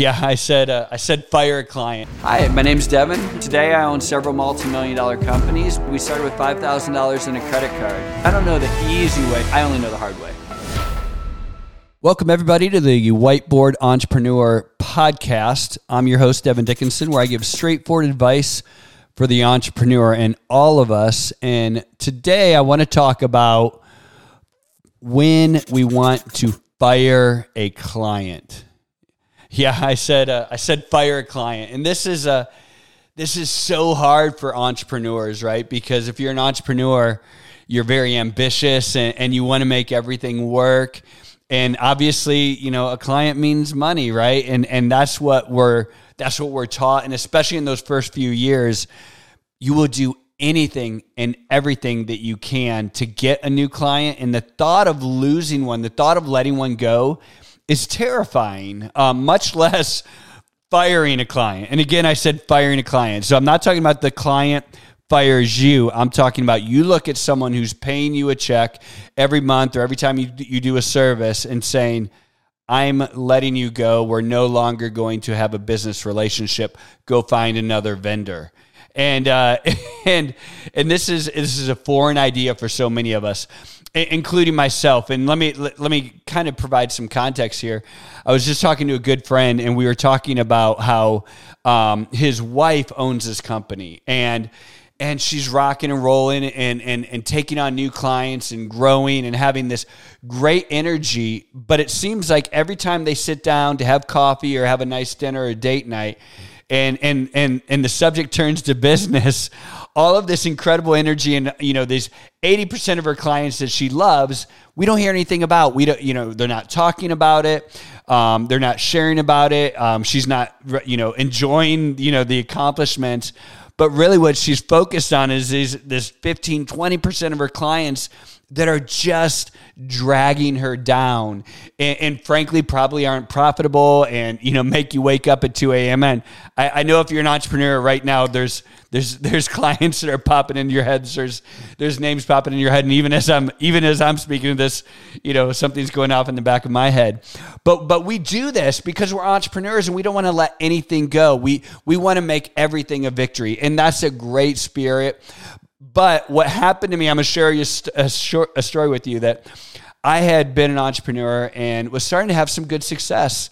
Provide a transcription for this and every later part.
Yeah, I said uh, I said fire a client. Hi, my name's Devon. Today I own several multi-million dollar companies. We started with five thousand dollars in a credit card. I don't know the easy way. I only know the hard way. Welcome everybody to the Whiteboard Entrepreneur Podcast. I'm your host Devon Dickinson, where I give straightforward advice for the entrepreneur and all of us. And today I want to talk about when we want to fire a client. Yeah, I said uh, I said fire a client, and this is a this is so hard for entrepreneurs, right? Because if you're an entrepreneur, you're very ambitious and, and you want to make everything work. And obviously, you know, a client means money, right? And and that's what we're that's what we're taught, and especially in those first few years, you will do anything and everything that you can to get a new client. And the thought of losing one, the thought of letting one go, is terrifying, um, much less firing a client. And again, I said firing a client. So I'm not talking about the client fires you. I'm talking about you look at someone who's paying you a check every month or every time you, you do a service and saying, I'm letting you go. We're no longer going to have a business relationship. Go find another vendor. And uh, and and this is this is a foreign idea for so many of us including myself. And let me let, let me kind of provide some context here. I was just talking to a good friend, and we were talking about how um, his wife owns this company, and and she's rocking and rolling and, and and taking on new clients and growing and having this great energy. But it seems like every time they sit down to have coffee or have a nice dinner or date night, and and and and the subject turns to business. All of this incredible energy and you know these 80% of her clients that she loves we don't hear anything about. We don't you know they're not talking about it. Um, they're not sharing about it. Um, she's not you know enjoying you know the accomplishments but really what she's focused on is these, this 15 20% of her clients that are just dragging her down and, and, frankly probably aren't profitable and you know make you wake up at 2 a.m and I, I, know if you're an entrepreneur right now there's there's there's clients that are popping in your heads there's there's names popping in your head. And even as i'm even as i'm speaking this you know something's going off in the back of my head. But but we do this because we're entrepreneurs and we don't want to let anything go. We we want to make everything a victory. And that's a great spirit. But what happened to me, I'm going to share you a, short, a story with you that I had been an entrepreneur and was starting to have some good success.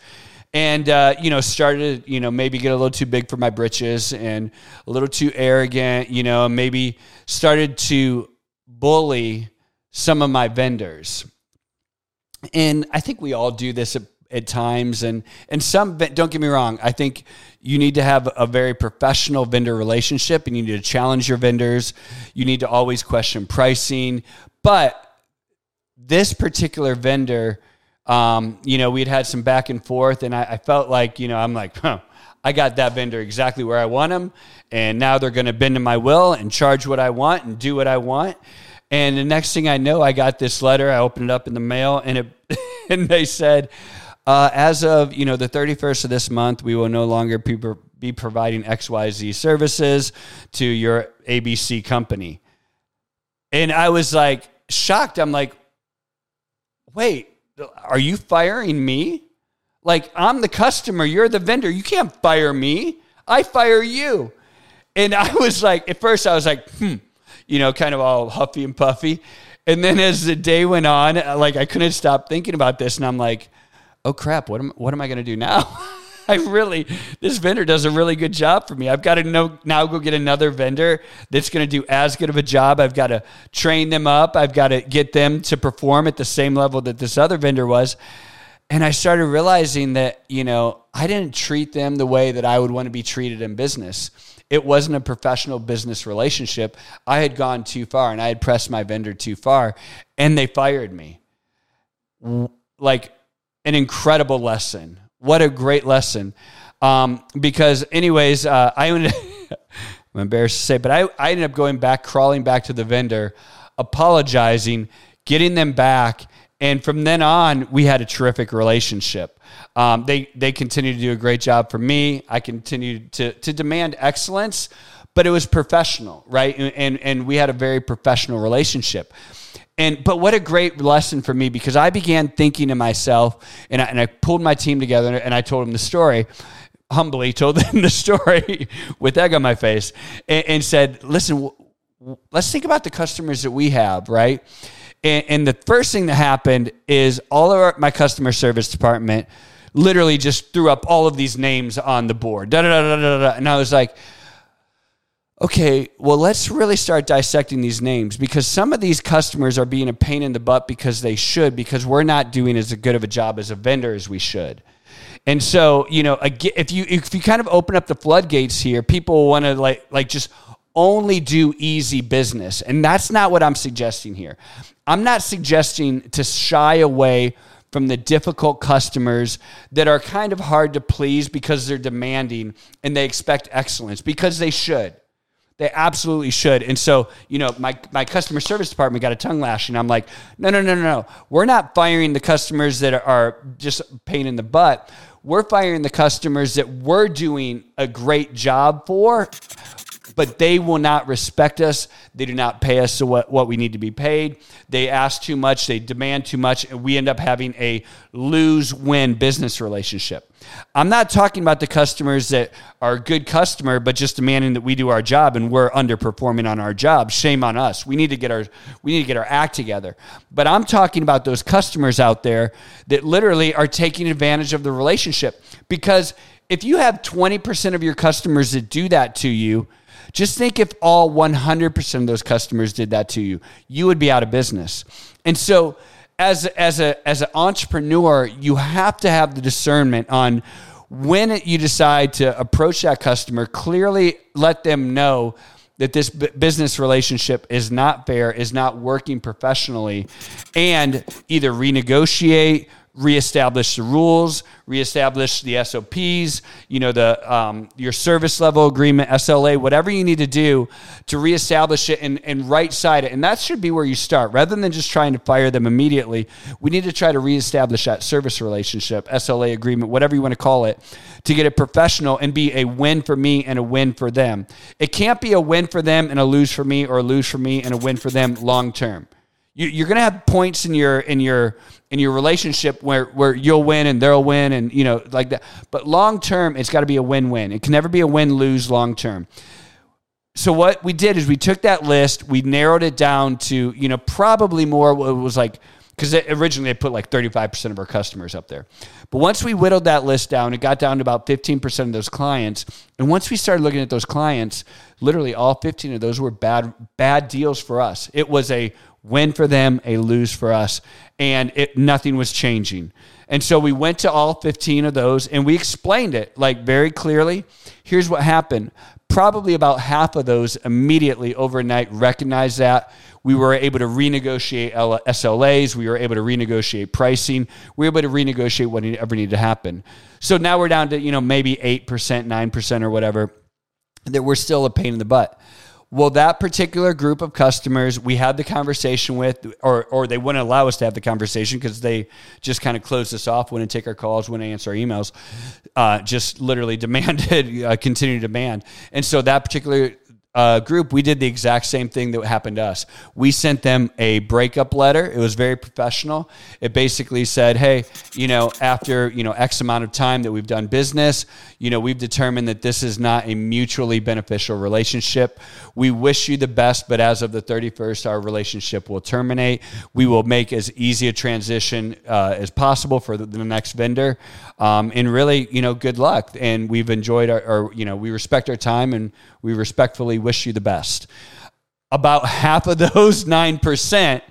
And, uh, you know, started, you know, maybe get a little too big for my britches and a little too arrogant, you know, maybe started to bully some of my vendors. And I think we all do this at, at times. And, and some, don't get me wrong, I think you need to have a very professional vendor relationship and you need to challenge your vendors. You need to always question pricing. But this particular vendor, um, you know, we'd had some back and forth, and I, I felt like, you know, I'm like, huh, I got that vendor exactly where I want them. And now they're going to bend to my will and charge what I want and do what I want. And the next thing I know, I got this letter. I opened it up in the mail, and it, and they said, uh, as of you know the 31st of this month, we will no longer be, be providing XYZ services to your ABC company. And I was like shocked. I'm like, wait, are you firing me? Like I'm the customer, you're the vendor. You can't fire me. I fire you. And I was like, at first I was like, hmm, you know, kind of all huffy and puffy. And then as the day went on, like I couldn't stop thinking about this, and I'm like, oh crap, what am what am I going to do now? I really, this vendor does a really good job for me. I've got to know, now go get another vendor that's going to do as good of a job. I've got to train them up. I've got to get them to perform at the same level that this other vendor was. And I started realizing that, you know, I didn't treat them the way that I would want to be treated in business. It wasn't a professional business relationship. I had gone too far and I had pressed my vendor too far and they fired me. Like an incredible lesson. What a great lesson. Um, because, anyways, uh, I I'm embarrassed to say, but I, I ended up going back, crawling back to the vendor, apologizing, getting them back. And from then on, we had a terrific relationship. Um, they they continued to do a great job for me. I continued to to demand excellence, but it was professional, right? And and we had a very professional relationship. And but what a great lesson for me because I began thinking to myself, and I, and I pulled my team together and I told them the story humbly told them the story with egg on my face and, and said, listen, let's think about the customers that we have, right? And, and the first thing that happened is all of our, my customer service department literally just threw up all of these names on the board. Da, da, da, da, da, And I was like, okay, well, let's really start dissecting these names because some of these customers are being a pain in the butt because they should, because we're not doing as good of a job as a vendor as we should. And so, you know, if you if you kind of open up the floodgates here, people want to like like just only do easy business. And that's not what I'm suggesting here. I'm not suggesting to shy away from the difficult customers that are kind of hard to please because they're demanding and they expect excellence because they should. They absolutely should. And so, you know, my, my customer service department got a tongue lashing. I'm like, no, no, no, no, no. We're not firing the customers that are just pain in the butt. We're firing the customers that we're doing a great job for but they will not respect us. They do not pay us what, what we need to be paid. They ask too much, they demand too much, and we end up having a lose win business relationship. I'm not talking about the customers that are a good customer, but just demanding that we do our job and we're underperforming on our job. Shame on us. We need to get our we need to get our act together. But I'm talking about those customers out there that literally are taking advantage of the relationship because if you have 20% of your customers that do that to you, just think if all 100% of those customers did that to you, you would be out of business. And so, as as a as an entrepreneur, you have to have the discernment on when you decide to approach that customer. Clearly, let them know that this business relationship is not fair, is not working professionally, and either renegotiate reestablish the rules, reestablish the SOPs, you know, the um, your service level agreement, SLA, whatever you need to do to reestablish it and, and right side it. And that should be where you start. Rather than just trying to fire them immediately, we need to try to reestablish that service relationship, SLA agreement, whatever you want to call it, to get it professional and be a win for me and a win for them. It can't be a win for them and a lose for me or a lose for me and a win for them long term. You, are going to have points in your in your in your relationship where where you'll win and they'll win and you know like that. But long term, it's got to be a win win. It can never be a win lose long term. So what we did is we took that list, we narrowed it down to you know probably more. It was like because originally they put like 35% of our customers up there. But once we whittled that list down, it got down to about 15% of those clients. And once we started looking at those clients, literally all 15 of those were bad bad deals for us. It was a win for them, a lose for us, and it nothing was changing. And so we went to all 15 of those and we explained it like very clearly. Here's what happened. Probably about half of those immediately overnight recognized that. We were able to renegotiate SLAs. We were able to renegotiate pricing. We were able to renegotiate whatever needed to happen. So now we're down to, you know, maybe 8%, 9% or whatever that we're still a pain in the butt. Well, that particular group of customers we had the conversation with, or, or they wouldn't allow us to have the conversation because they just kind of closed us off, wouldn't take our calls, wouldn't answer our emails, uh, just literally demanded, uh, continue demand. And so that particular uh, group, we did the exact same thing that happened to us. We sent them a breakup letter. It was very professional. It basically said, "Hey, you know, after you know X amount of time that we've done business, you know, we've determined that this is not a mutually beneficial relationship. We wish you the best, but as of the 31st, our relationship will terminate. We will make as easy a transition uh, as possible for the, the next vendor, um, and really, you know, good luck. And we've enjoyed our, our, you know, we respect our time and we respectfully wish you the best. About half of those 9%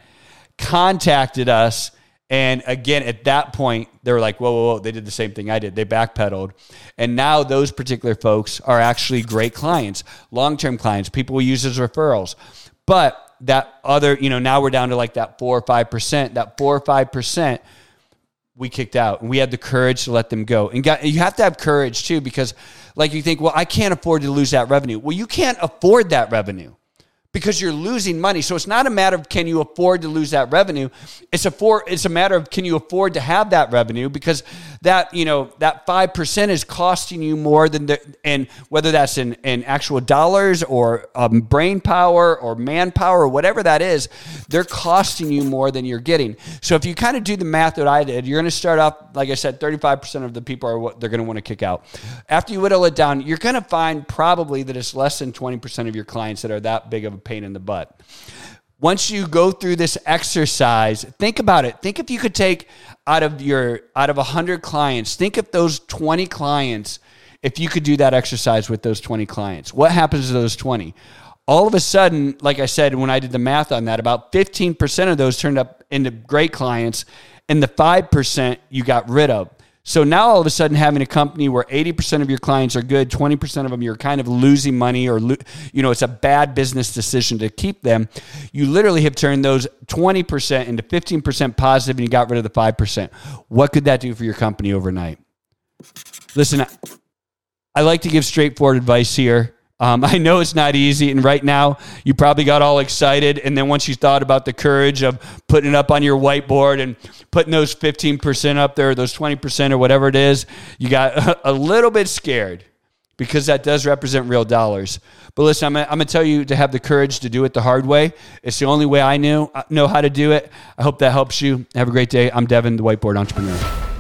contacted us. And again, at that point, they were like, whoa, whoa, whoa, they did the same thing I did. They backpedaled. And now those particular folks are actually great clients, long term clients, people we use as referrals. But that other, you know, now we're down to like that four or 5%. That four or 5%, we kicked out. And we had the courage to let them go. And got, you have to have courage too, because like you think, well, I can't afford to lose that revenue. Well, you can't afford that revenue because you're losing money. So it's not a matter of can you afford to lose that revenue. It's a for it's a matter of can you afford to have that revenue because that you know that five percent is costing you more than the and whether that's in in actual dollars or um, brain power or manpower or whatever that is, they're costing you more than you're getting. So if you kind of do the math that I did, you're going to start off like I said, 35 percent of the people are what they're going to want to kick out. After you whittle it down, you're going to find probably that it's less than 20 percent of your clients that are that big of a pain in the butt. Once you go through this exercise think about it. Think if you could take out of your out of 100 clients think if those 20 clients if you could do that exercise with those 20 clients. What happens to those 20 all of a sudden like i said when i did the math on that about 15% of those turned up into great clients and the 5% you got rid of so now all of a sudden having a company where 80% of your clients are good, 20% of them you're kind of losing money or you know it's a bad business decision to keep them, you literally have turned those 20% into 15% positive and you got rid of the 5%. What could that do for your company overnight? Listen, I like to give straightforward advice here. Um, I know it's not easy, and right now you probably got all excited, and then once you thought about the courage of putting it up on your whiteboard and putting those fifteen percent up there, those twenty percent or whatever it is, you got a little bit scared because that does represent real dollars. But listen, I'm I'm gonna tell you to have the courage to do it the hard way. It's the only way I knew know how to do it. I hope that helps you. Have a great day. I'm Devon, the whiteboard entrepreneur.